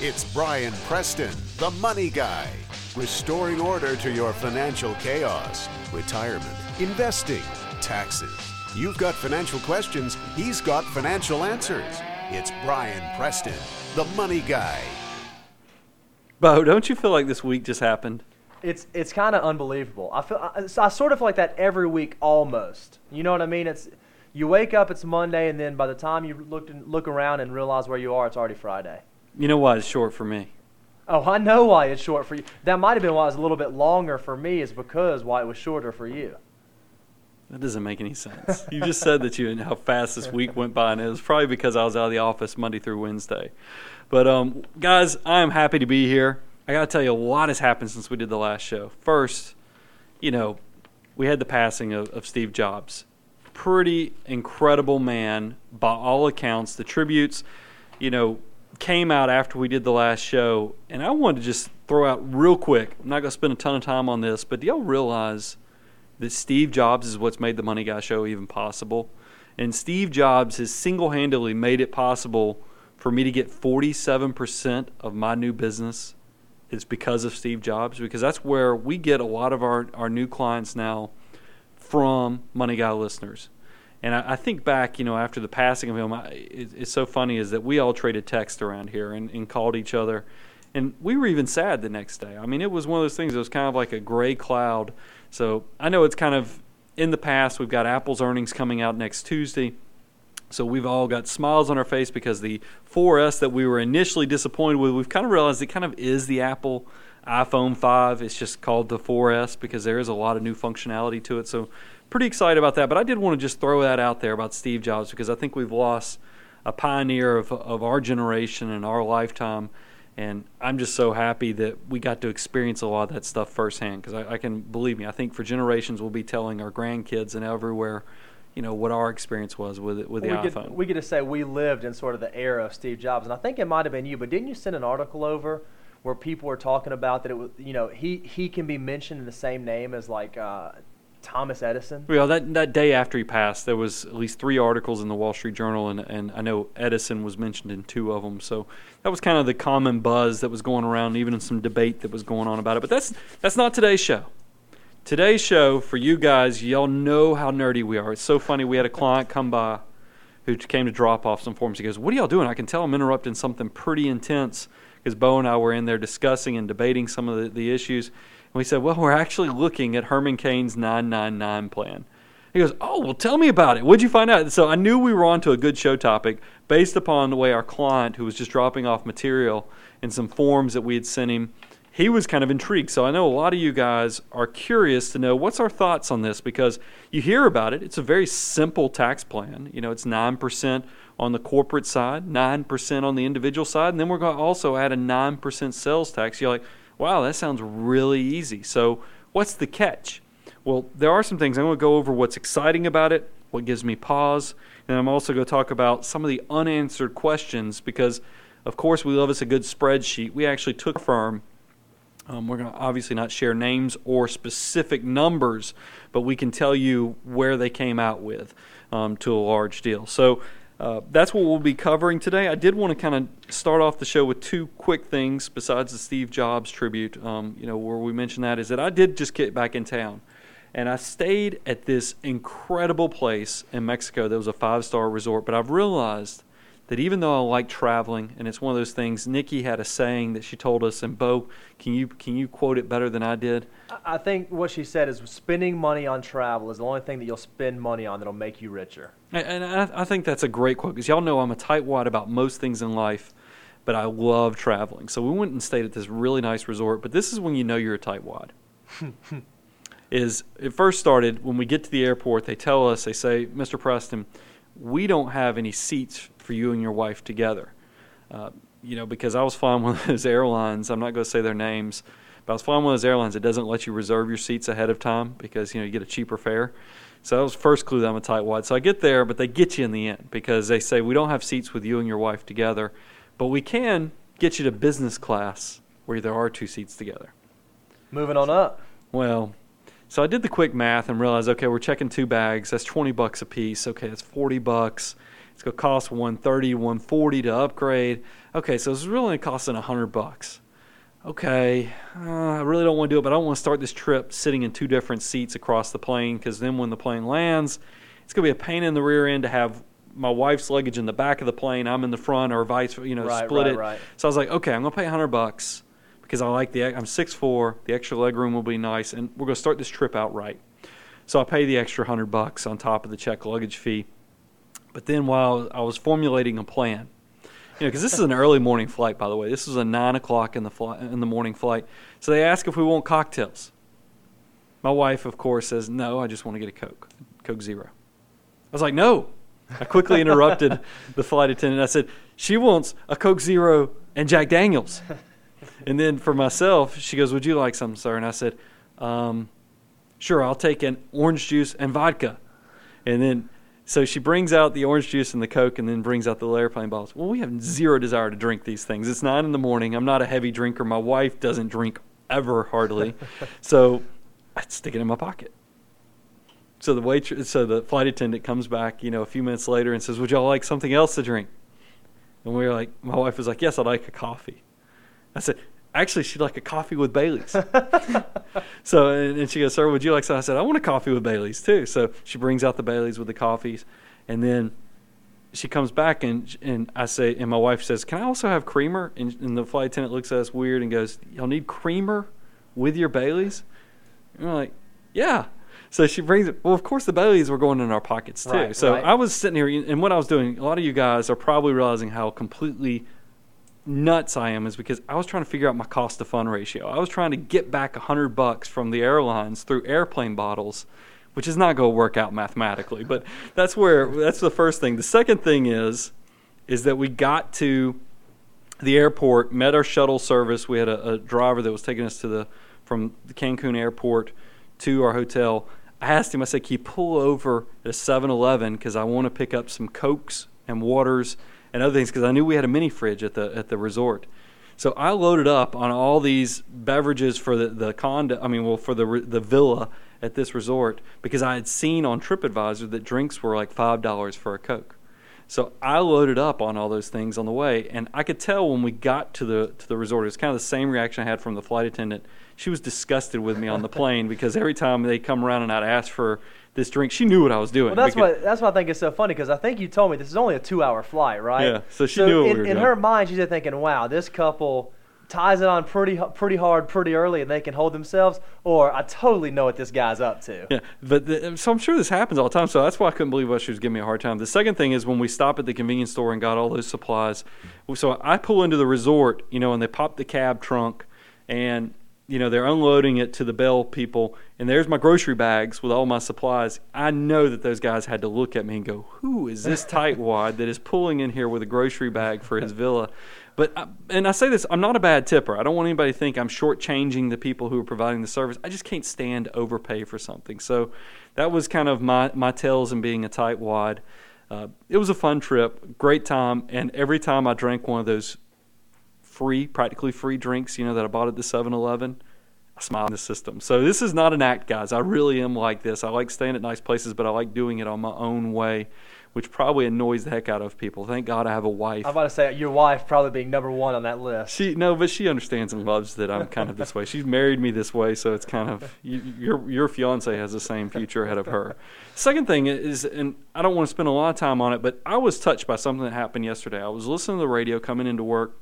It's Brian Preston, the money guy, restoring order to your financial chaos, retirement, investing, taxes. You've got financial questions, he's got financial answers. It's Brian Preston, the money guy. Bo, don't you feel like this week just happened? It's it's kind of unbelievable. I feel I, I sort of feel like that every week almost. You know what I mean? It's you wake up, it's Monday, and then by the time you look look around and realize where you are, it's already Friday. You know why it's short for me? Oh, I know why it's short for you. That might have been why it was a little bit longer for me, is because why it was shorter for you. That doesn't make any sense. you just said that you and how fast this week went by, and it was probably because I was out of the office Monday through Wednesday. But um, guys, I am happy to be here. I got to tell you, a lot has happened since we did the last show. First, you know, we had the passing of, of Steve Jobs. Pretty incredible man by all accounts. The tributes, you know, came out after we did the last show, and I wanted to just throw out real quick. I'm not going to spend a ton of time on this, but do y'all realize that Steve Jobs is what's made the Money Guy show even possible? And Steve Jobs has single handedly made it possible for me to get 47% of my new business is because of Steve Jobs, because that's where we get a lot of our, our new clients now from Money Guy listeners. And I, I think back, you know, after the passing of him, I, it, it's so funny is that we all traded text around here and, and called each other. And we were even sad the next day. I mean, it was one of those things, it was kind of like a gray cloud. So I know it's kind of in the past. We've got Apple's earnings coming out next Tuesday. So we've all got smiles on our face because the 4S that we were initially disappointed with, we've kind of realized it kind of is the Apple iPhone 5. It's just called the 4S because there is a lot of new functionality to it. So pretty excited about that. But I did want to just throw that out there about Steve Jobs because I think we've lost a pioneer of, of our generation and our lifetime. And I'm just so happy that we got to experience a lot of that stuff firsthand because I, I can believe me, I think for generations we'll be telling our grandkids and everywhere – you know what our experience was with it with the we iPhone. Could, we get to say we lived in sort of the era of Steve Jobs, and I think it might have been you. But didn't you send an article over where people were talking about that it was you know he he can be mentioned in the same name as like uh, Thomas Edison? Well, that that day after he passed, there was at least three articles in the Wall Street Journal, and and I know Edison was mentioned in two of them. So that was kind of the common buzz that was going around, even in some debate that was going on about it. But that's that's not today's show. Today's show, for you guys, y'all know how nerdy we are. It's so funny. We had a client come by who came to drop off some forms. He goes, What are y'all doing? I can tell I'm interrupting something pretty intense because Bo and I were in there discussing and debating some of the, the issues. And we said, Well, we're actually looking at Herman Cain's 999 plan. He goes, Oh, well, tell me about it. What'd you find out? So I knew we were on to a good show topic based upon the way our client, who was just dropping off material and some forms that we had sent him, he was kind of intrigued. So I know a lot of you guys are curious to know what's our thoughts on this because you hear about it. It's a very simple tax plan. You know, it's 9% on the corporate side, 9% on the individual side, and then we're going to also add a 9% sales tax. You're like, wow, that sounds really easy. So what's the catch? Well, there are some things. I'm going to go over what's exciting about it, what gives me pause, and I'm also going to talk about some of the unanswered questions because, of course, we love us a good spreadsheet. We actually took a firm um, we're going to obviously not share names or specific numbers, but we can tell you where they came out with um, to a large deal. So uh, that's what we'll be covering today. I did want to kind of start off the show with two quick things besides the Steve Jobs tribute. Um, you know, where we mentioned that is that I did just get back in town, and I stayed at this incredible place in Mexico that was a five star resort. But I've realized that even though I like traveling, and it's one of those things, Nikki had a saying that she told us, and Bo, can you can you quote it better than I did? I think what she said is spending money on travel is the only thing that you'll spend money on that'll make you richer. And I, I think that's a great quote because y'all know I'm a tightwad about most things in life, but I love traveling. So we went and stayed at this really nice resort. But this is when you know you're a tightwad. is it first started when we get to the airport? They tell us, they say, Mr. Preston, we don't have any seats for you and your wife together. Uh, you know, because I was flying one of those airlines, I'm not going to say their names, but I was flying one of those airlines that doesn't let you reserve your seats ahead of time because, you know, you get a cheaper fare. So that was the first clue that I'm a tightwad. So I get there, but they get you in the end because they say, we don't have seats with you and your wife together, but we can get you to business class where there are two seats together. Moving on up. Well, so I did the quick math and realized, okay, we're checking two bags. That's 20 bucks a piece. Okay, that's 40 bucks It's going to cost 130, 140 to upgrade. Okay, so it's really costing 100 bucks. Okay, uh, I really don't want to do it, but I don't want to start this trip sitting in two different seats across the plane because then when the plane lands, it's going to be a pain in the rear end to have my wife's luggage in the back of the plane, I'm in the front, or vice, you know, Right, split right, it. right. So I was like, okay, I'm going to pay 100 bucks because I like the I'm 6'4", the extra leg room will be nice, and we're going to start this trip out right. So I pay the extra 100 bucks on top of the check luggage fee. But then while I was formulating a plan, you know, because this is an early morning flight, by the way. This was a nine o'clock in the flight, in the morning flight. So they ask if we want cocktails. My wife, of course, says no. I just want to get a Coke, Coke Zero. I was like, no. I quickly interrupted the flight attendant. I said, she wants a Coke Zero and Jack Daniels. And then for myself, she goes, would you like some, sir? And I said, um, sure, I'll take an orange juice and vodka. And then, so she brings out the orange juice and the Coke and then brings out the little airplane bottles. Well, we have zero desire to drink these things. It's nine in the morning. I'm not a heavy drinker. My wife doesn't drink ever, hardly. so I stick it in my pocket. So the waitress, so the flight attendant comes back, you know, a few minutes later and says, "Would y'all like something else to drink?" And we were like, my wife was like, "Yes, I'd like a coffee." I said, "Actually, she'd like a coffee with Bailey's." so and, and she goes, "Sir, would you like some?" I said, "I want a coffee with Bailey's too." So she brings out the Bailey's with the coffees, and then she comes back and and I say, and my wife says, "Can I also have creamer?" And, and the flight attendant looks at us weird and goes, "Y'all need creamer with your Bailey's?" And we're like, "Yeah." So she brings it. Well, of course, the Baileys were going in our pockets too. Right, so right. I was sitting here, and what I was doing, a lot of you guys are probably realizing how completely nuts I am is because I was trying to figure out my cost to fund ratio. I was trying to get back a hundred bucks from the airlines through airplane bottles, which is not going to work out mathematically. But that's where that's the first thing. The second thing is, is that we got to the airport, met our shuttle service. We had a, a driver that was taking us to the from the Cancun airport to our hotel. I asked him, I said, Can you pull over at a 7 Eleven because I want to pick up some Cokes and waters and other things because I knew we had a mini fridge at the, at the resort. So I loaded up on all these beverages for the, the condo, I mean, well, for the, the villa at this resort because I had seen on TripAdvisor that drinks were like $5 for a Coke. So I loaded up on all those things on the way, and I could tell when we got to the to the resort, it was kind of the same reaction I had from the flight attendant. She was disgusted with me on the plane because every time they come around and I'd ask for this drink, she knew what I was doing. Well, that's because- what that's what I think is so funny because I think you told me this is only a two-hour flight, right? Yeah, so she knew what in, we were in her mind, she's thinking, "Wow, this couple ties it on pretty pretty hard, pretty early, and they can hold themselves." Or I totally know what this guy's up to. Yeah, but the, so I'm sure this happens all the time. So that's why I couldn't believe why she was giving me a hard time. The second thing is when we stop at the convenience store and got all those supplies. So I pull into the resort, you know, and they pop the cab trunk, and you know they're unloading it to the bell people, and there's my grocery bags with all my supplies. I know that those guys had to look at me and go, "Who is this tightwad that is pulling in here with a grocery bag for his villa?" But I, and I say this, I'm not a bad tipper. I don't want anybody to think I'm shortchanging the people who are providing the service. I just can't stand overpay for something. So that was kind of my my tells in being a tightwad. Uh, it was a fun trip, great time, and every time I drank one of those free, practically free drinks, you know, that I bought at the 7-Eleven, I smile in the system. So this is not an act, guys. I really am like this. I like staying at nice places, but I like doing it on my own way, which probably annoys the heck out of people. Thank God I have a wife. I'm about to say your wife probably being number one on that list. She no, but she understands and loves that I'm kind of this way. She's married me this way, so it's kind of you, your your fiance has the same future ahead of her. Second thing is, and I don't want to spend a lot of time on it, but I was touched by something that happened yesterday. I was listening to the radio coming into work,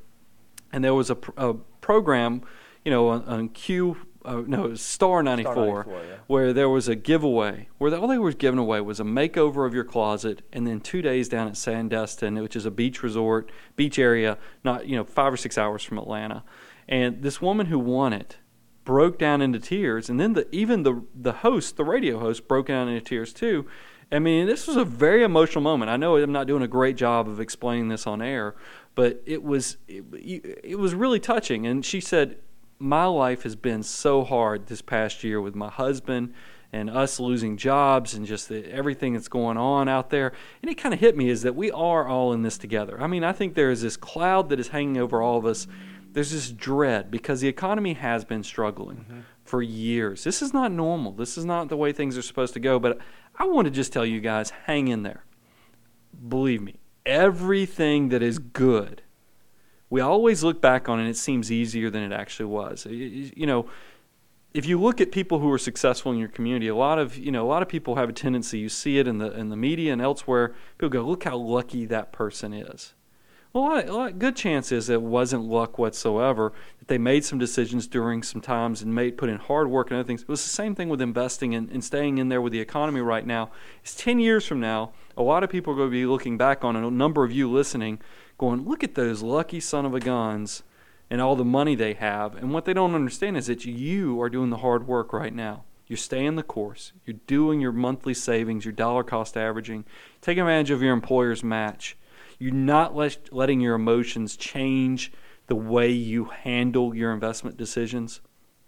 and there was a, pr- a program, you know, on, on Q. Uh, no, it was Star 94, 94, yeah. where there was a giveaway, where all they were giving away was a makeover of your closet, and then two days down at Sandestin, which is a beach resort, beach area, not you know five or six hours from Atlanta, and this woman who won it broke down into tears, and then the even the the host, the radio host, broke down into tears too. I mean, this was a very emotional moment. I know I'm not doing a great job of explaining this on air, but it was it, it was really touching. And she said, "My life has been so hard this past year with my husband." And us losing jobs and just the, everything that's going on out there. And it kind of hit me is that we are all in this together. I mean, I think there is this cloud that is hanging over all of us there's this dread because the economy has been struggling mm-hmm. for years. This is not normal. This is not the way things are supposed to go. But I want to just tell you guys hang in there. Believe me, everything that is good, we always look back on and it seems easier than it actually was. You know, if you look at people who are successful in your community, a lot of you know a lot of people have a tendency. You see it in the in the media and elsewhere. People go, "Look how lucky that person is." Well, a, lot, a lot, good chance is it wasn't luck whatsoever. That they made some decisions during some times and made put in hard work and other things. It was the same thing with investing and, and staying in there with the economy right now. It's ten years from now. A lot of people are going to be looking back on a number of you listening, going, "Look at those lucky son of a guns." and all the money they have. And what they don't understand is that you are doing the hard work right now. You're staying the course. You're doing your monthly savings, your dollar cost averaging, taking advantage of your employer's match. You're not let, letting your emotions change the way you handle your investment decisions.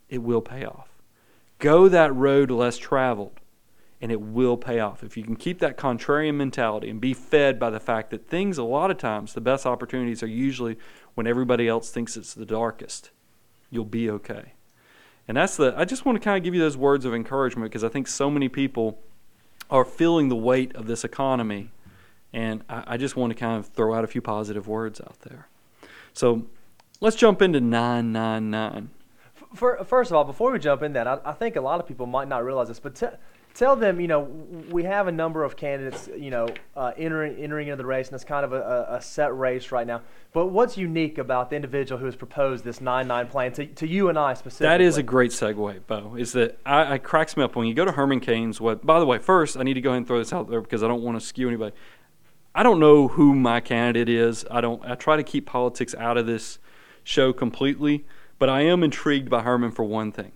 It will pay off. Go that road less traveled, and it will pay off. If you can keep that contrarian mentality and be fed by the fact that things, a lot of times, the best opportunities are usually when everybody else thinks it's the darkest, you'll be okay. And that's the, I just want to kind of give you those words of encouragement because I think so many people are feeling the weight of this economy. And I, I just want to kind of throw out a few positive words out there. So let's jump into 999. First of all, before we jump in that, I, I think a lot of people might not realize this, but t- tell them, you know, we have a number of candidates, you know, uh, entering entering into the race, and it's kind of a, a, set race right now. But what's unique about the individual who has proposed this nine nine plan to, to you and I specifically? That is a great segue, Bo. Is that I, I cracks me up when you go to Herman Cain's. What? By the way, first I need to go ahead and throw this out there because I don't want to skew anybody. I don't know who my candidate is. I don't. I try to keep politics out of this show completely, but I am intrigued by Herman for one thing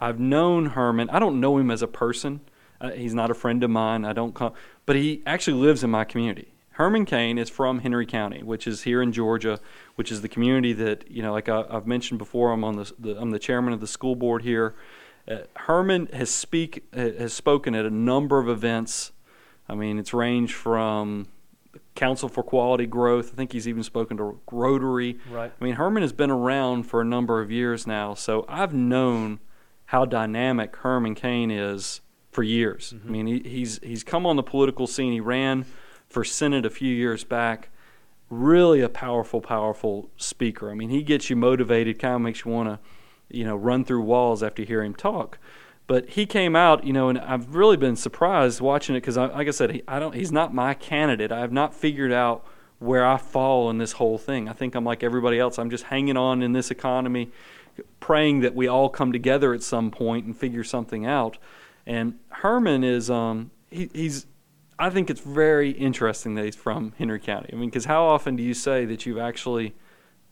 I've known Herman. I don't know him as a person. Uh, he's not a friend of mine. I don't come, but he actually lives in my community. Herman Cain is from Henry County, which is here in Georgia, which is the community that you know, like I, have mentioned before. I'm on the, the, I'm the chairman of the school board here. Uh, Herman has speak has spoken at a number of events. I mean, it's ranged from Council for Quality Growth. I think he's even spoken to Rotary. Right. I mean, Herman has been around for a number of years now, so I've known how dynamic Herman Cain is for years. Mm-hmm. I mean, he, he's he's come on the political scene. He ran for Senate a few years back. Really a powerful, powerful speaker. I mean, he gets you motivated, kind of makes you want to, you know, run through walls after you hear him talk. But he came out, you know, and I've really been surprised watching it because, like I said, he, I don't. He's not my candidate. I have not figured out where I fall in this whole thing. I think I'm like everybody else. I'm just hanging on in this economy praying that we all come together at some point and figure something out. And Herman is um, he, he's I think it's very interesting that he's from Henry County. I mean, because how often do you say that you've actually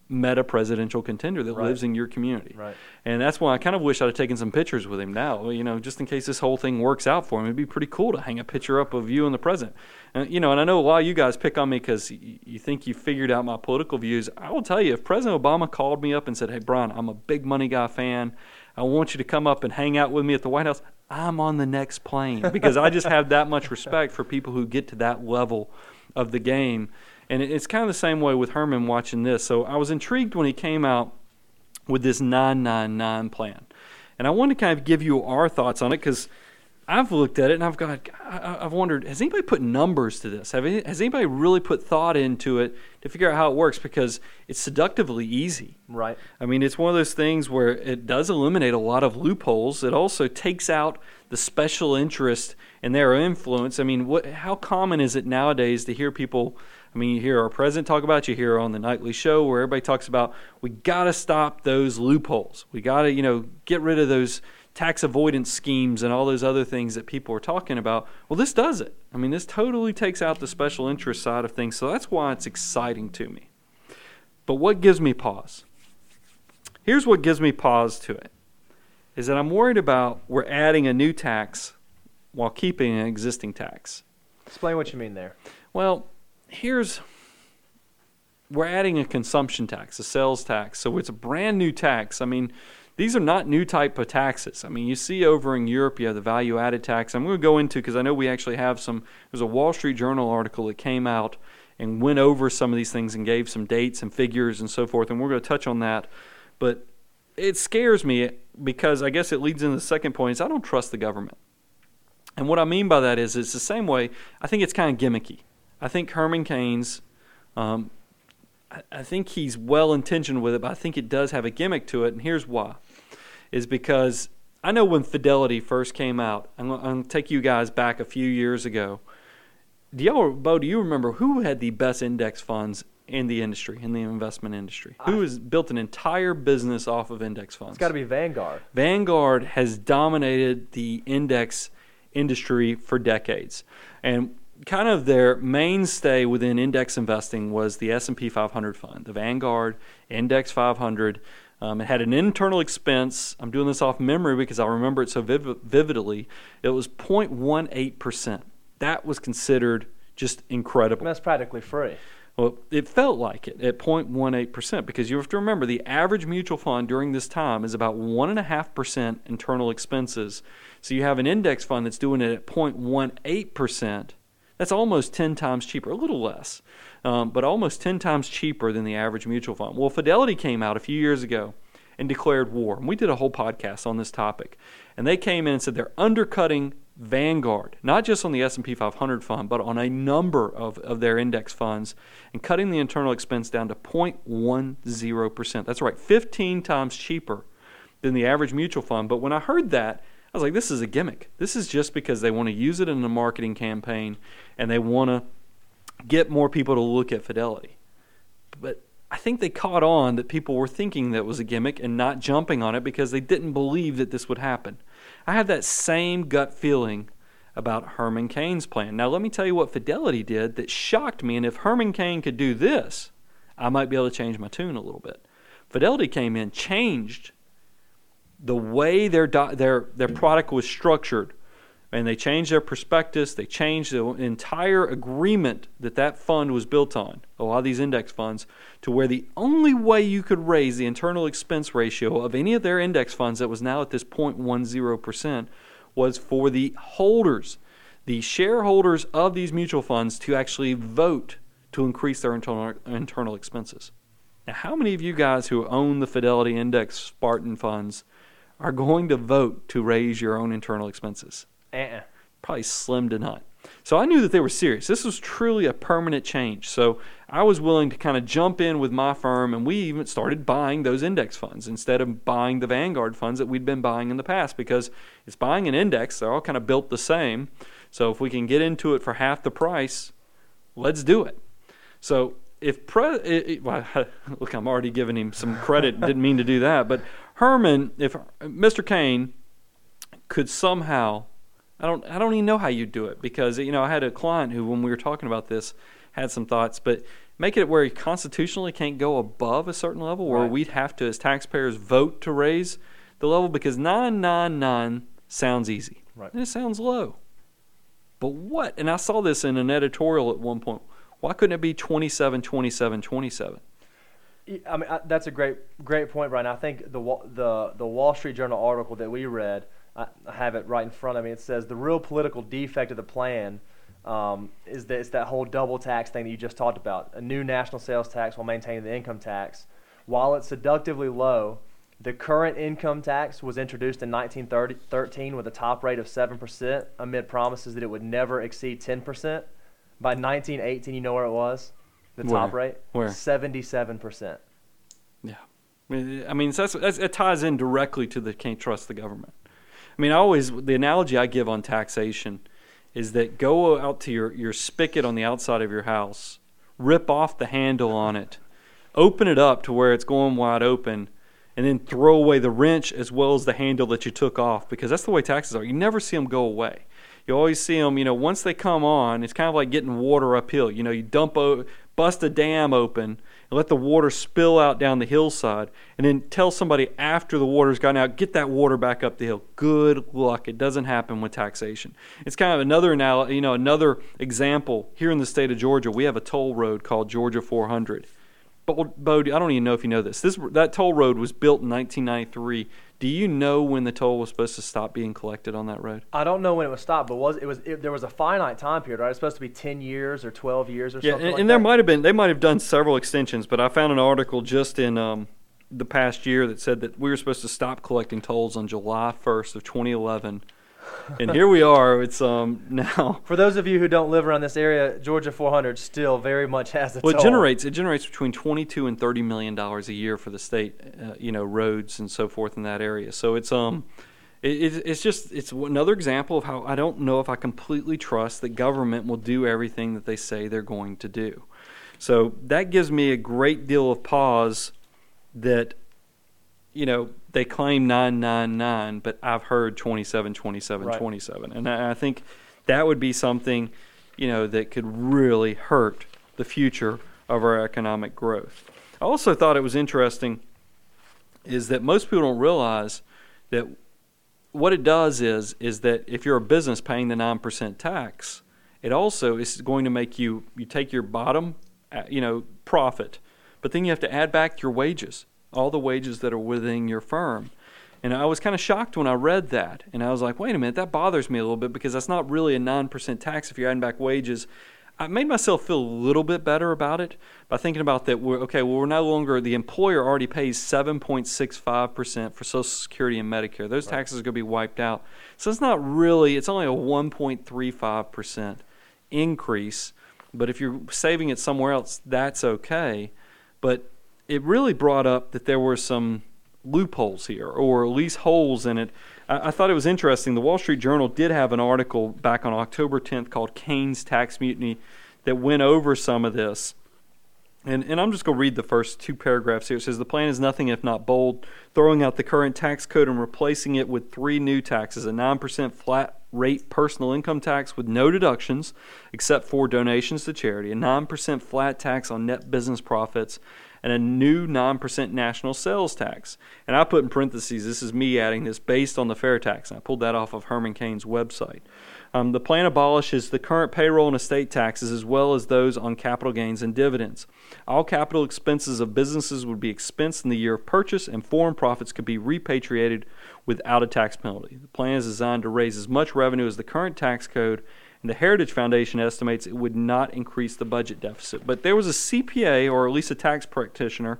met a presidential contender that right. lives in your community. Right. And that's why I kind of wish I'd have taken some pictures with him now, you know, just in case this whole thing works out for him. It'd be pretty cool to hang a picture up of you and the president. And, you know, and I know a lot of you guys pick on me because you think you figured out my political views. I will tell you, if President Obama called me up and said, hey, Brian, I'm a big money guy fan. I want you to come up and hang out with me at the White House. I'm on the next plane because I just have that much respect for people who get to that level of the game. And it's kind of the same way with Herman watching this. So I was intrigued when he came out with this 999 plan. And I want to kind of give you our thoughts on it because I've looked at it and I've got, I've wondered, has anybody put numbers to this? Have has anybody really put thought into it to figure out how it works? Because it's seductively easy. Right. I mean, it's one of those things where it does eliminate a lot of loopholes. It also takes out the special interest and their influence. I mean, what, how common is it nowadays to hear people? I mean, you hear our president talk about, you hear on the nightly show where everybody talks about we got to stop those loopholes. We got to, you know, get rid of those tax avoidance schemes and all those other things that people are talking about. Well, this does it. I mean, this totally takes out the special interest side of things. So that's why it's exciting to me. But what gives me pause? Here's what gives me pause to it is that I'm worried about we're adding a new tax while keeping an existing tax. Explain what you mean there. Well, here's we're adding a consumption tax, a sales tax. So it's a brand new tax. I mean, these are not new type of taxes. I mean, you see over in Europe, you have the value added tax. I'm going to go into because I know we actually have some. There's a Wall Street Journal article that came out and went over some of these things and gave some dates and figures and so forth. And we're going to touch on that. But it scares me because I guess it leads into the second point is I don't trust the government. And what I mean by that is it's the same way I think it's kind of gimmicky. I think Herman Cain's, um, I, I think he's well intentioned with it, but I think it does have a gimmick to it, and here's why: is because I know when Fidelity first came out. I'm, going to take you guys back a few years ago. Do y'all, Bo? Do you remember who had the best index funds in the industry, in the investment industry? Who has built an entire business off of index funds? It's got to be Vanguard. Vanguard has dominated the index industry for decades, and kind of their mainstay within index investing was the S&P 500 fund, the Vanguard Index 500. Um, it had an internal expense. I'm doing this off memory because I remember it so viv- vividly. It was 0.18 percent. That was considered just incredible. And that's practically free. Well, it felt like it at 0.18% because you have to remember the average mutual fund during this time is about 1.5% internal expenses. So you have an index fund that's doing it at 0.18%. That's almost 10 times cheaper, a little less, um, but almost 10 times cheaper than the average mutual fund. Well, Fidelity came out a few years ago and declared war. And we did a whole podcast on this topic. And they came in and said they're undercutting Vanguard, not just on the S&P 500 fund, but on a number of, of their index funds, and cutting the internal expense down to 0.10%. That's right, 15 times cheaper than the average mutual fund. But when I heard that, I was like, this is a gimmick. This is just because they want to use it in a marketing campaign and they want to get more people to look at Fidelity. But I think they caught on that people were thinking that was a gimmick and not jumping on it because they didn't believe that this would happen. I have that same gut feeling about Herman Cain's plan. Now, let me tell you what Fidelity did that shocked me, and if Herman Cain could do this, I might be able to change my tune a little bit. Fidelity came in, changed the way their their their product was structured and they changed their prospectus. They changed the entire agreement that that fund was built on, a lot of these index funds, to where the only way you could raise the internal expense ratio of any of their index funds that was now at this 0.10% was for the holders, the shareholders of these mutual funds, to actually vote to increase their internal, internal expenses. Now, how many of you guys who own the Fidelity Index Spartan funds are going to vote to raise your own internal expenses? Uh-uh. Probably slim to none. So I knew that they were serious. This was truly a permanent change. So I was willing to kind of jump in with my firm, and we even started buying those index funds instead of buying the Vanguard funds that we'd been buying in the past because it's buying an index. They're all kind of built the same. So if we can get into it for half the price, let's do it. So if pre- it, it, well, look, I'm already giving him some credit. Didn't mean to do that, but Herman, if Mr. Cain could somehow I don't I don't even know how you do it because you know I had a client who when we were talking about this had some thoughts, but make it where he constitutionally can't go above a certain level where Right. we'd have to as taxpayers vote to raise the level because 999 sounds easy. Right. And it sounds low. But what? And I saw this in an editorial at one point. Why couldn't it be 27 27 27? I mean, I, that's a great, great point, Brian. I think the the the Wall Street Journal article that we read, I, have it right in front of me. It says the real political defect of the plan um, is that it's that whole double tax thing that you just talked about. A new national sales tax while maintaining the income tax. While it's seductively low, the current income tax was introduced in 1913 with a top rate of 7% amid promises that it would never exceed 10%. By 1918, you know where it was? The top Where? rate? Where? 77%. Yeah. I mean, I mean that's, that's, it ties in directly to the can't trust the government. I mean, I always, the analogy I give on taxation is that go out to your, your spigot on the outside of your house, rip off the handle on it, open it up to where it's going wide open, and then throw away the wrench as well as the handle that you took off because that's the way taxes are. You never see them go away. You always see them, you know, once they come on, it's kind of like getting water uphill. You know, you dump, o- bust a dam open, and let the water spill out down the hillside, and then tell somebody after the water's gone out, get that water back up the hill. Good luck. It doesn't happen with taxation. It's kind of another anal- you know, another example. Here in the state of Georgia, we have a toll road called Georgia 400. But Bo, I don't even know if you know this. This that toll road was built in 1993. Do you know when the toll was supposed to stop being collected on that road? I don't know when it was stopped, but was it was it, there was a finite time period, right? It's supposed to be 10 years or 12 years or Yeah, something and, like and there might have been they might have done several extensions, but I found an article just in um, the past year that said that we were supposed to stop collecting tolls on July 1st of 2011, and here we are. It's um now. For those of you who don't live around this area, Georgia 400 still very much has a Well, it generates it generates between twenty two and thirty million dollars a year for the state, uh, you know, roads and so forth in that area. So it's um, it, it's just it's another example of how I don't know if I completely trust that government will do everything that they say they're going to do. So that gives me a great deal of pause that you know they claim 999 but i've heard 27 27 Right. 27 and I, I think that would be something you know that could really hurt the future of our economic growth. I also thought it was interesting is that most people don't realize that what it does is is that if you're a business paying the 9% tax it also is going to make you you take your bottom uh, you know profit. But then you have to add back your wages all the wages that are within your firm and i was kind of shocked when i read that and i was like wait a minute that bothers me a little bit because that's not really a 9% tax if you're adding back wages I made myself feel a little bit better about it by thinking about that. We're okay. Well, we're no longer the employer already pays seven point six five percent for Social Security and Medicare. Those taxes are going to be wiped out. So it's not really. It's only a one point three five percent increase. But if you're saving it somewhere else, that's okay. But it really brought up that there were some loopholes here, or at least holes in it. I, I thought it was interesting. The Wall Street Journal did have an article back on October 10th called Cain's Tax Mutiny that went over some of this. And, and I'm just going to read the first two paragraphs here. It says the plan is nothing if not bold, throwing out the current tax code and replacing it with three new taxes a 9% flat rate personal income tax with no deductions except for donations to charity, a 9% flat tax on net business profits, and a new 9% national sales tax. And I put in parentheses, this is me adding this based on the fair tax. And I pulled that off of Herman Cain's website. Um, the plan abolishes the current payroll and estate taxes as well as those on capital gains and dividends. All capital expenses of businesses would be expensed in the year of purchase, and foreign profits could be repatriated without a tax penalty. The plan is designed to raise as much revenue as the current tax code, and the Heritage Foundation estimates it would not increase the budget deficit. But there was a CPA, or at least a tax practitioner,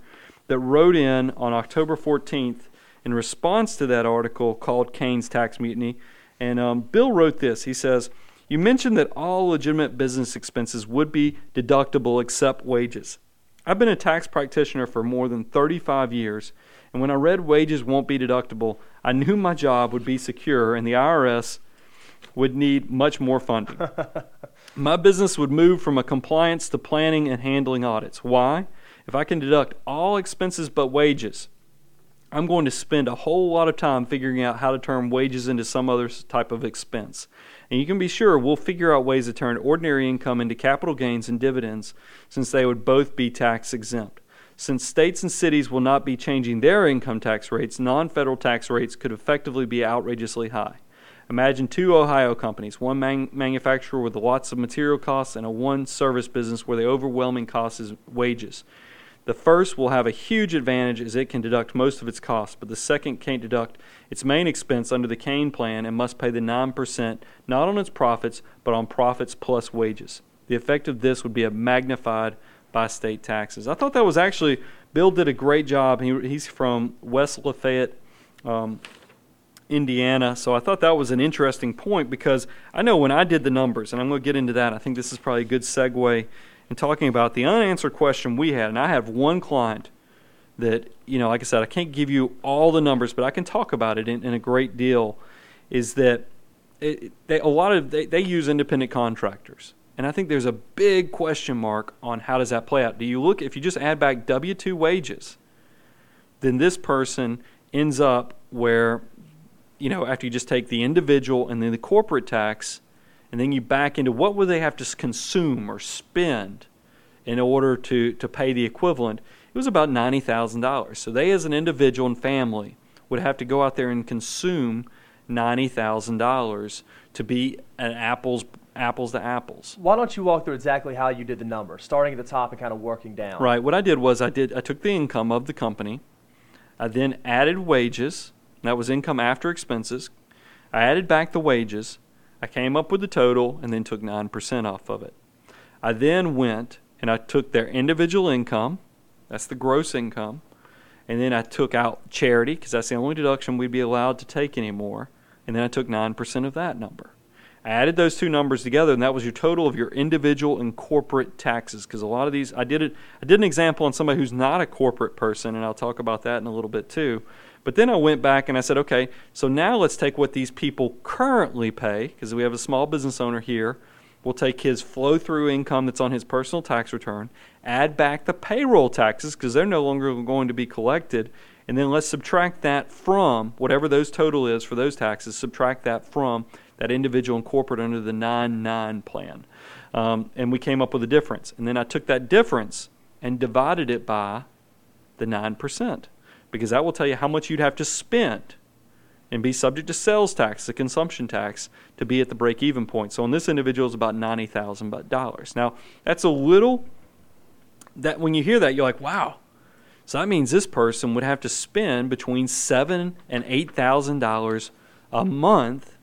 that wrote in on October 14th in response to that article called Cain's Tax Mutiny. And um, Bill wrote this. He says, You mentioned that all legitimate business expenses would be deductible except wages. I've been a tax practitioner for more than 35 years, and when I read wages won't be deductible, I knew my job would be secure and the IRS would need much more funding. my business would move from a compliance to planning and handling audits. Why? If I can deduct all expenses but wages, I'm going to spend a whole lot of time figuring out how to turn wages into some other type of expense. And you can be sure we'll figure out ways to turn ordinary income into capital gains and dividends since they would both be tax exempt. Since states and cities will not be changing their income tax rates, non federal tax rates could effectively be outrageously high. Imagine two Ohio companies, one man- manufacturer with lots of material costs and a one service business where the overwhelming cost is wages. The first will have a huge advantage as it can deduct most of its costs, but the second can't deduct its main expense under the Cain plan and must pay the 9% not on its profits, but on profits plus wages. The effect of this would be a magnified by state taxes. I thought that was actually, Bill did a great job. He, he's from West Lafayette, um, Indiana. So I thought that was an interesting point because I know when I did the numbers, and I'm going to get into that, I think this is probably a good segue in talking about the unanswered question we had. And I have one client that, you know, like I said, I can't give you all the numbers, but I can talk about it in, in a great deal. Is that it, they, a lot of they, they use independent contractors. And I think there's a big question mark on how does that play out. Do you look if you just add back W two wages, then this person ends up where, you know, after you just take the individual and then the corporate tax, and then you back into what would they have to consume or spend in order to, to pay the equivalent, it was about ninety thousand dollars. So they as an individual and family would have to go out there and consume ninety thousand dollars to be an apples apples to apples. Why don't you walk through exactly how you did the number, starting at the top and kind of working down? Right. What I did was I did I took the income of the company, I then added wages. That was income after expenses. I added back the wages. I came up with the total and then took nine percent off of it. I then went and I took their individual income. That's the gross income. And then I took out charity because that's the only deduction we'd be allowed to take anymore. and then I took 9% of that number. I added those two numbers together, and that was your total of your individual and corporate taxes. Because a lot of these, I did it. I did an example on somebody who's not a corporate person, and I'll talk about that in a little bit too. But then I went back and I said, okay, so now let's take what these people currently pay, because we have a small business owner here. We'll take his flow through income that's on his personal tax return, add back the payroll taxes, because they're no longer going to be collected, and then let's subtract that from whatever those total is for those taxes, subtract that from that individual and corporate under the 9 9 plan. Um, and we came up with a difference. And then I took that difference and divided it by the 9%, because that will tell you how much you'd have to spend and be subject to sales tax, the consumption tax, to be at the break even point. So on this individual, it's about $90,000. Now, that's a little, that when you hear that, you're like, wow. So that means this person would have to spend between seven and eight thousand dollars a month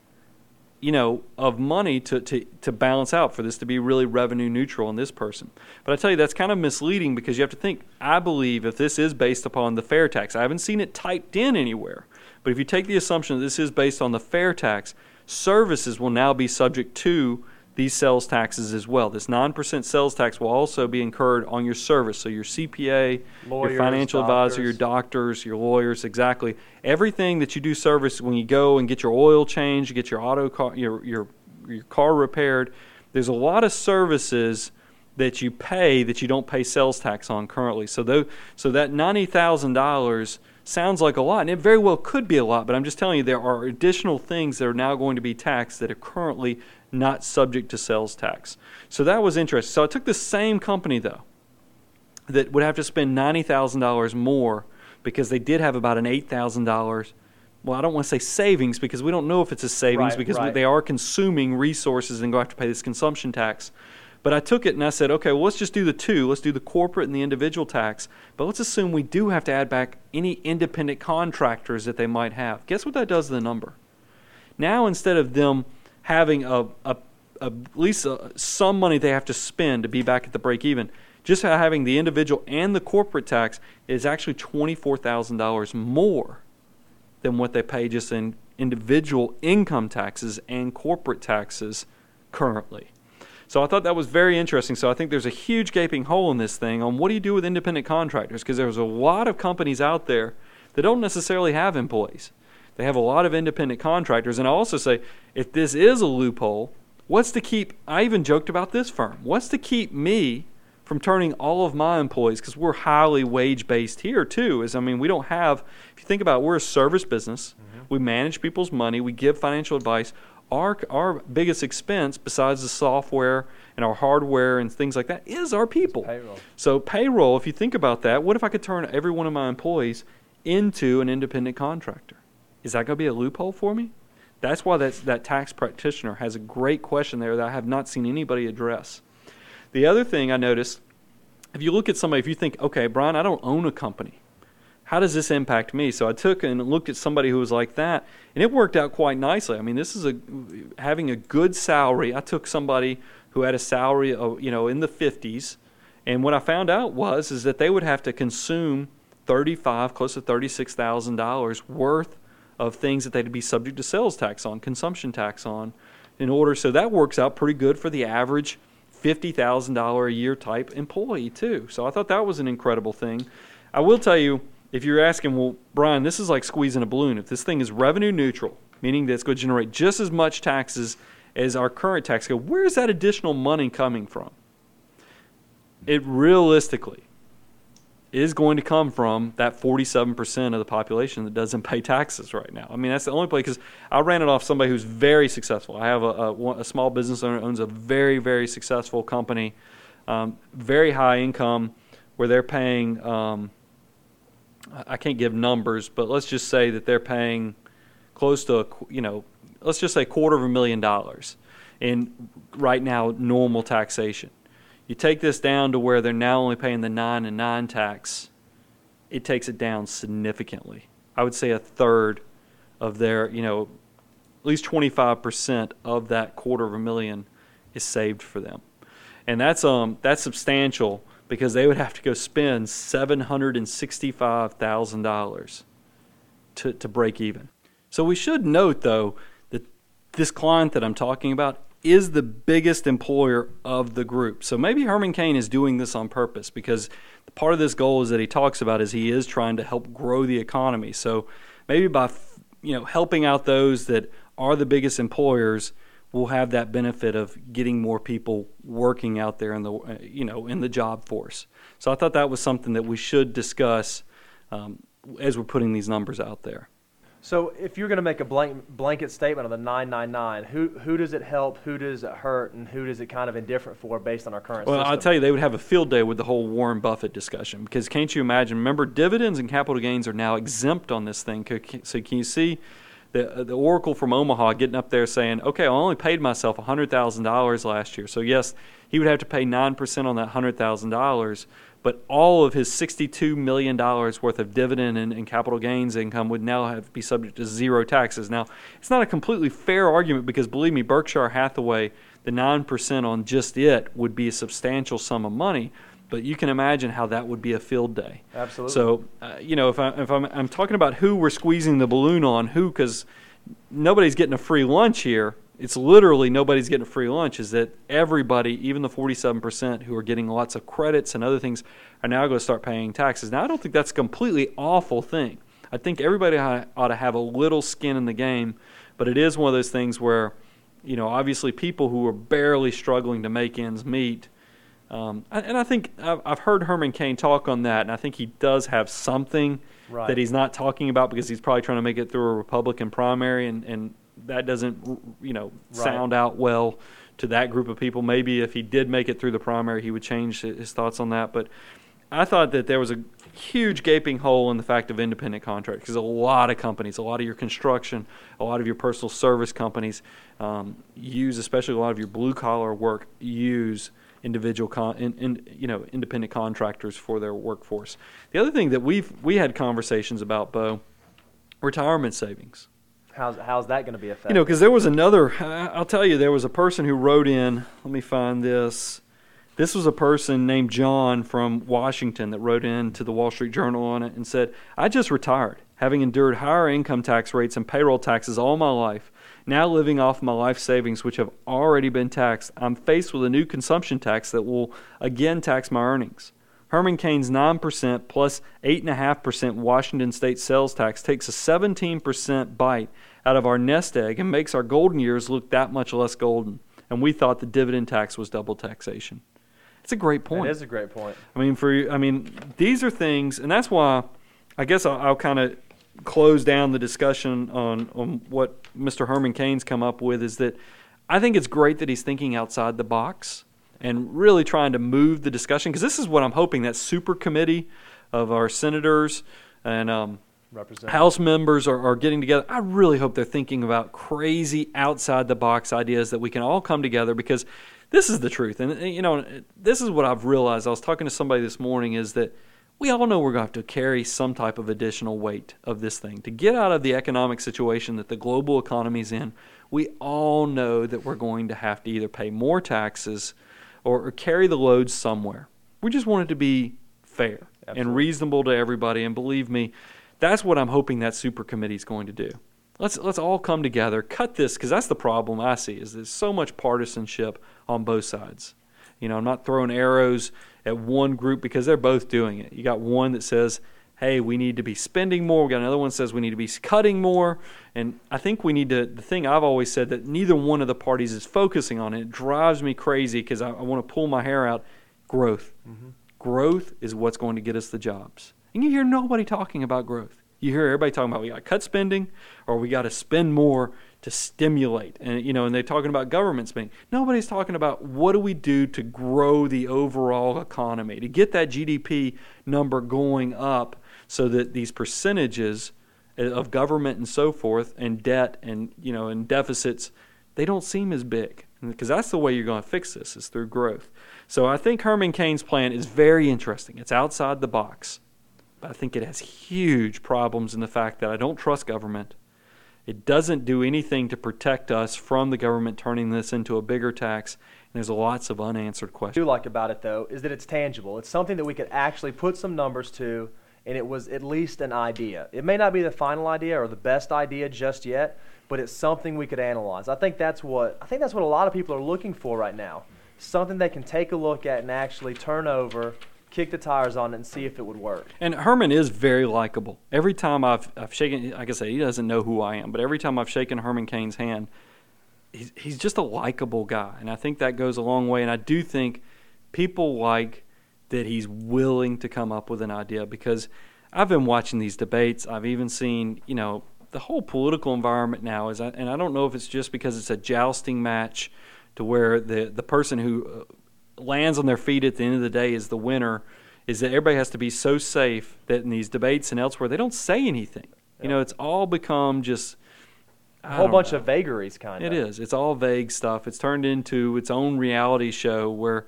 you know, of money to, to, to balance out for this to be really revenue neutral in this person. But I tell you, that's kind of misleading because you have to think, I believe if this is based upon the fair tax, I haven't seen it typed in anywhere, but if you take the assumption that this is based on the fair tax, services will now be subject to these sales taxes as well. This 9% sales tax will also be incurred on your service. So, your CPA, Lawyers, your financial advisor, your doctors. doctors, your lawyers, exactly. Everything that you do service when you go and get your oil changed, you get your auto car, your, your, your car repaired, there's a lot of services that you pay that you don't pay sales tax on currently. So, though, so that $90,000 sounds like a lot, and it very well could be a lot, but I'm just telling you there are additional things that are now going to be taxed that are currently not subject to sales tax. So that was interesting. So I took the same company, though, that would have to spend $90,000 more because they did have about an $8,000 well, I don't want to say savings because we don't know if it's a savings Right, because right. they are consuming resources and go have to pay this consumption tax. But I took it and I said, okay, well, let's just do the two. Let's do the corporate and the individual tax. But let's assume we do have to add back any independent contractors that they might have. Guess what that does to the number? Now, instead of them having a, a, a at least a, some money they have to spend to be back at the break even, just having the individual and the corporate tax is actually $24,000 more than what they pay just in individual income taxes and corporate taxes currently. So I thought that was very interesting. So I think there's a huge gaping hole in this thing on what do you do with independent contractors because there's a lot of companies out there that don't necessarily have employees. They have a lot of independent contractors. And I also say if this is a loophole, what's to keep I even joked about this firm. What's to keep me from turning all of my employees because we're highly wage based here too is i mean we don't have if you think about it, we're a service business mm-hmm. we manage people's money we give financial advice our our biggest expense besides the software and our hardware and things like that is our people. Payroll. so payroll if you think about that what if i could turn every one of my employees into an independent contractor? Is that going to be a loophole for me? That's why that's, that tax practitioner has a great question there that i have not seen anybody address. The other thing I noticed, if you look at somebody, if you think, okay, Brian, I don't own a company, how does this impact me? So I took and looked at somebody who was like that, and it worked out quite nicely. I mean, this is a having a good salary. I took somebody who had a salary of you know in the fifties, and what I found out was is that they would have to consume thirty-five, close to thirty-six thousand dollars worth of things that they'd be subject to sales tax on, consumption tax on, in order. So that works out pretty good for the average $50,000 a year type employee, too. So I thought that was an incredible thing. I will tell you, if you're asking, well, Brian, this is like squeezing a balloon. If this thing is revenue neutral, meaning that it's going to generate just as much taxes as our current tax code, where's that additional money coming from? It realistically is going to come from that 47% of the population that doesn't pay taxes right now. I mean, that's the only place because I ran it off somebody who's very successful. I have a, a, a small business owner owns a very, very successful company, um, very high income, where they're paying. Um, I can't give numbers, but let's just say that they're paying close to a, you know, let's just say quarter of a million dollars in right now normal taxation. You take this down to where they're now only paying the nine and nine tax, it takes it down significantly. I would say a third of their, you know, at least 25% of that quarter of a million is saved for them. And that's um that's substantial because they would have to go spend $765,000 to to break even. So we should note though that this client that I'm talking about is the biggest employer of the group. So maybe Herman Cain is doing this on purpose because part of this goal is that he talks about is he is trying to help grow the economy. So maybe by you know helping out those that are the biggest employers will have that benefit of getting more people working out there in the uh, you know in the job force. So I thought that was something that we should discuss um, as we're putting these numbers out there. So if you're going to make a blank, blanket statement on the 999, who who does it help, who does it hurt, and who does it kind of indifferent for based on our current well, system? I'll tell you, they would have a field day with the whole Warren Buffett discussion because can't you imagine? Remember, dividends and capital gains are now exempt on this thing. So can you see the, uh, the Oracle from Omaha getting up there saying, okay, I only paid myself $100,000 last year. So, yes, he would have to pay 9% on that $100,000, but all of his $62 million worth of dividend and, and, capital gains income would now have be subject to zero taxes. Now, it's not a completely fair argument because believe me, Berkshire Hathaway, the 9% on just it would be a substantial sum of money. But you can imagine how that would be a field day. Absolutely. So, uh, you know, if, I, if I'm, I'm talking about who we're squeezing the balloon on, who, because nobody's getting a free lunch here it's literally nobody's getting a free lunch is that everybody even the 47% who are getting lots of credits and other things are now going to start paying taxes now i don't think that's a completely awful thing i think everybody ought to have a little skin in the game but it is one of those things where you know obviously people who are barely struggling to make ends meet um, and i think i've heard herman cain talk on that and i think he does have something right. that he's not talking about because he's probably trying to make it through a republican primary and, and that doesn't you know right. sound out well to that group of people. Maybe if he did make it through the primary, he would change his thoughts on that. But I thought that there was a huge gaping hole in the fact of independent contractors because a lot of companies, a lot of your construction, a lot of your personal service companies um, use, especially a lot of your blue collar work, use individual con- in, in, you know independent contractors for their workforce. The other thing that we've we had conversations about, Bo, retirement savings. How's, how's that going to be affected? You know, because there was another, I'll tell you, there was a person who wrote in, let me find this. This was a person named John from Washington that wrote in to the Wall Street Journal on it and said, I just retired, having endured higher income tax rates and payroll taxes all my life. Now living off my life savings, which have already been taxed, I'm faced with a new consumption tax that will again tax my earnings. Herman Cain's 9% plus 8.5% Washington state sales tax takes a 17% bite out of our nest egg and makes our golden years look that much less golden. And we thought the dividend tax was double taxation. It's a great point. It is a great point. I mean, for I mean, these are things, and that's why I guess I'll, I'll kind of close down the discussion on on what Mr. Herman Cain's come up with. Is that I think it's great that he's thinking outside the box and really trying to move the discussion because this is what I'm hoping that super committee of our senators and um, House members are, are getting together. I really hope they're thinking about crazy outside the box ideas that we can all come together because this is the truth. And, you know, this is what I've realized. I was talking to somebody this morning is that we all know we're going to have to carry some type of additional weight of this thing. To get out of the economic situation that the global economy is in, we all know that we're going to have to either pay more taxes or, or carry the load somewhere. We just want it to be fair Absolutely. and reasonable to everybody. And believe me, that's what I'm hoping that super committee is going to do. Let's let's all come together, cut this because that's the problem I see is there's so much partisanship on both sides. You know, I'm not throwing arrows at one group because they're both doing it. You got one that says hey, we need to be spending more. We got another one that says we need to be cutting more. And I think we need to, the thing I've always said that neither one of the parties is focusing on. It, it drives me crazy because I, I want to pull my hair out. Growth. Mm-hmm. Growth is what's going to get us the jobs. And you hear nobody talking about growth. You hear everybody talking about we got to cut spending or we got to spend more to stimulate. And you know, and they're talking about government spending. Nobody's talking about what do we do to grow the overall economy, to get that GDP number going up so that these percentages eh, of government and so forth and debt and you know and deficits they don't seem as big because that's the way you're going to fix this is through growth so i think herman cain's plan is very interesting it's outside the box but i think it has huge problems in the fact that i don't trust government it doesn't do anything to protect us from the government turning this into a bigger tax and there's lots of unanswered questions. What I do like about it though is that it's tangible. It's something that we could actually put some numbers to and it was at least an idea. It may not be the final idea or the best idea just yet, but it's something we could analyze. I think that's what I think that's what a lot of people are looking for right now. Something they can take a look at and actually turn over, kick the tires on it, and see if it would work. And Herman is very likable. Every time I've I've shaken, like I say, he doesn't know who I am, but every time I've shaken Herman Cain's hand, he's he's just a likable guy, and I think that goes a long way. And I do think people like that he's willing to come up with an idea because I've been watching these debates. I've even seen, you know, the whole political environment now is, and I don't know if it's just because it's a jousting match to where the the person who uh, lands on their feet at the end of the day is the winner. Is that everybody has to be so safe that in these debates and elsewhere they don't say anything. You know, it's all become just a whole bunch know. of vagaries, kind of. It is. It's all vague stuff. It's turned into its own reality show where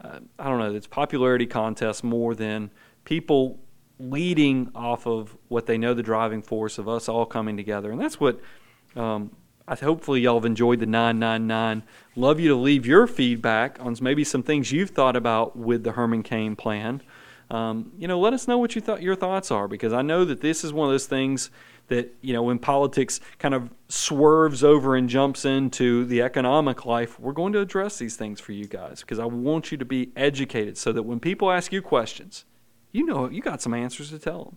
uh, I don't know. It's popularity contest more than people leading off of what they know the driving force of us all coming together, and that's what. Um, I hopefully y'all have enjoyed the 999. Love you to leave your feedback on maybe some things you've thought about with the Herman Cain plan. Um, you know, let us know what you thought your thoughts are because I know that this is one of those things that you know when politics kind of swerves over and jumps into the economic life we're going to address these things for you guys because i want you to be educated so that when people ask you questions you know you got some answers to tell them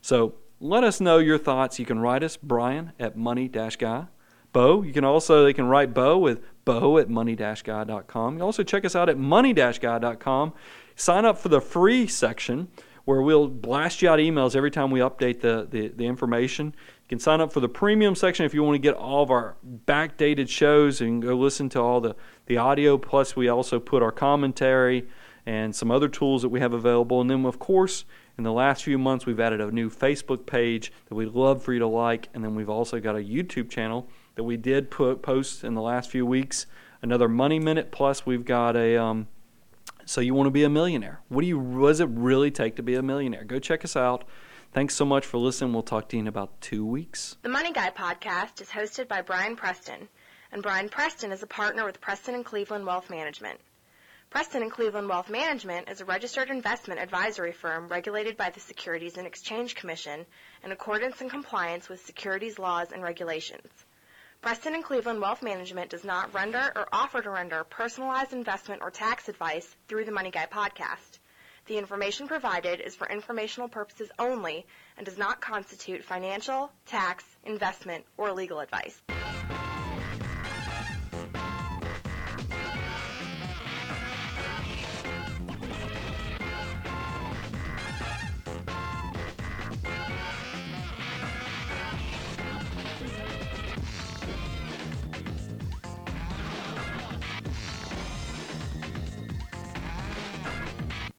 so let us know your thoughts you can write us brian at money-guy bo you can also they can write bo with bo at money-guy.com you also check us out at money-guy.com sign up for the free section where we'll blast you out emails every time we update the, the, the, information. You can sign up for the premium section if you want to get all of our backdated shows and go listen to all the, the audio. Plus, we also put our commentary and some other tools that we have available. And then, of course, in the last few months, we've added a new Facebook page that we'd love for you to like. And then we've also got a YouTube channel that we did put post in the last few weeks. Another Money Minute. Plus, we've got a. Um, so you want to be a millionaire. What do you what does it really take to be a millionaire? Go check us out. Thanks so much for listening. We'll talk to you in about two weeks. The Money Guy podcast is hosted by Brian Preston, and Brian Preston is a partner with Preston and Cleveland Wealth Management. Preston and Cleveland Wealth Management is a registered investment advisory firm regulated by the Securities and Exchange Commission in accordance and compliance with securities laws and regulations. Preston and Cleveland Wealth Management does not render or offer to render personalized investment or tax advice through the Money Guy podcast. The information provided is for informational purposes only and does not constitute financial, tax, investment, or legal advice.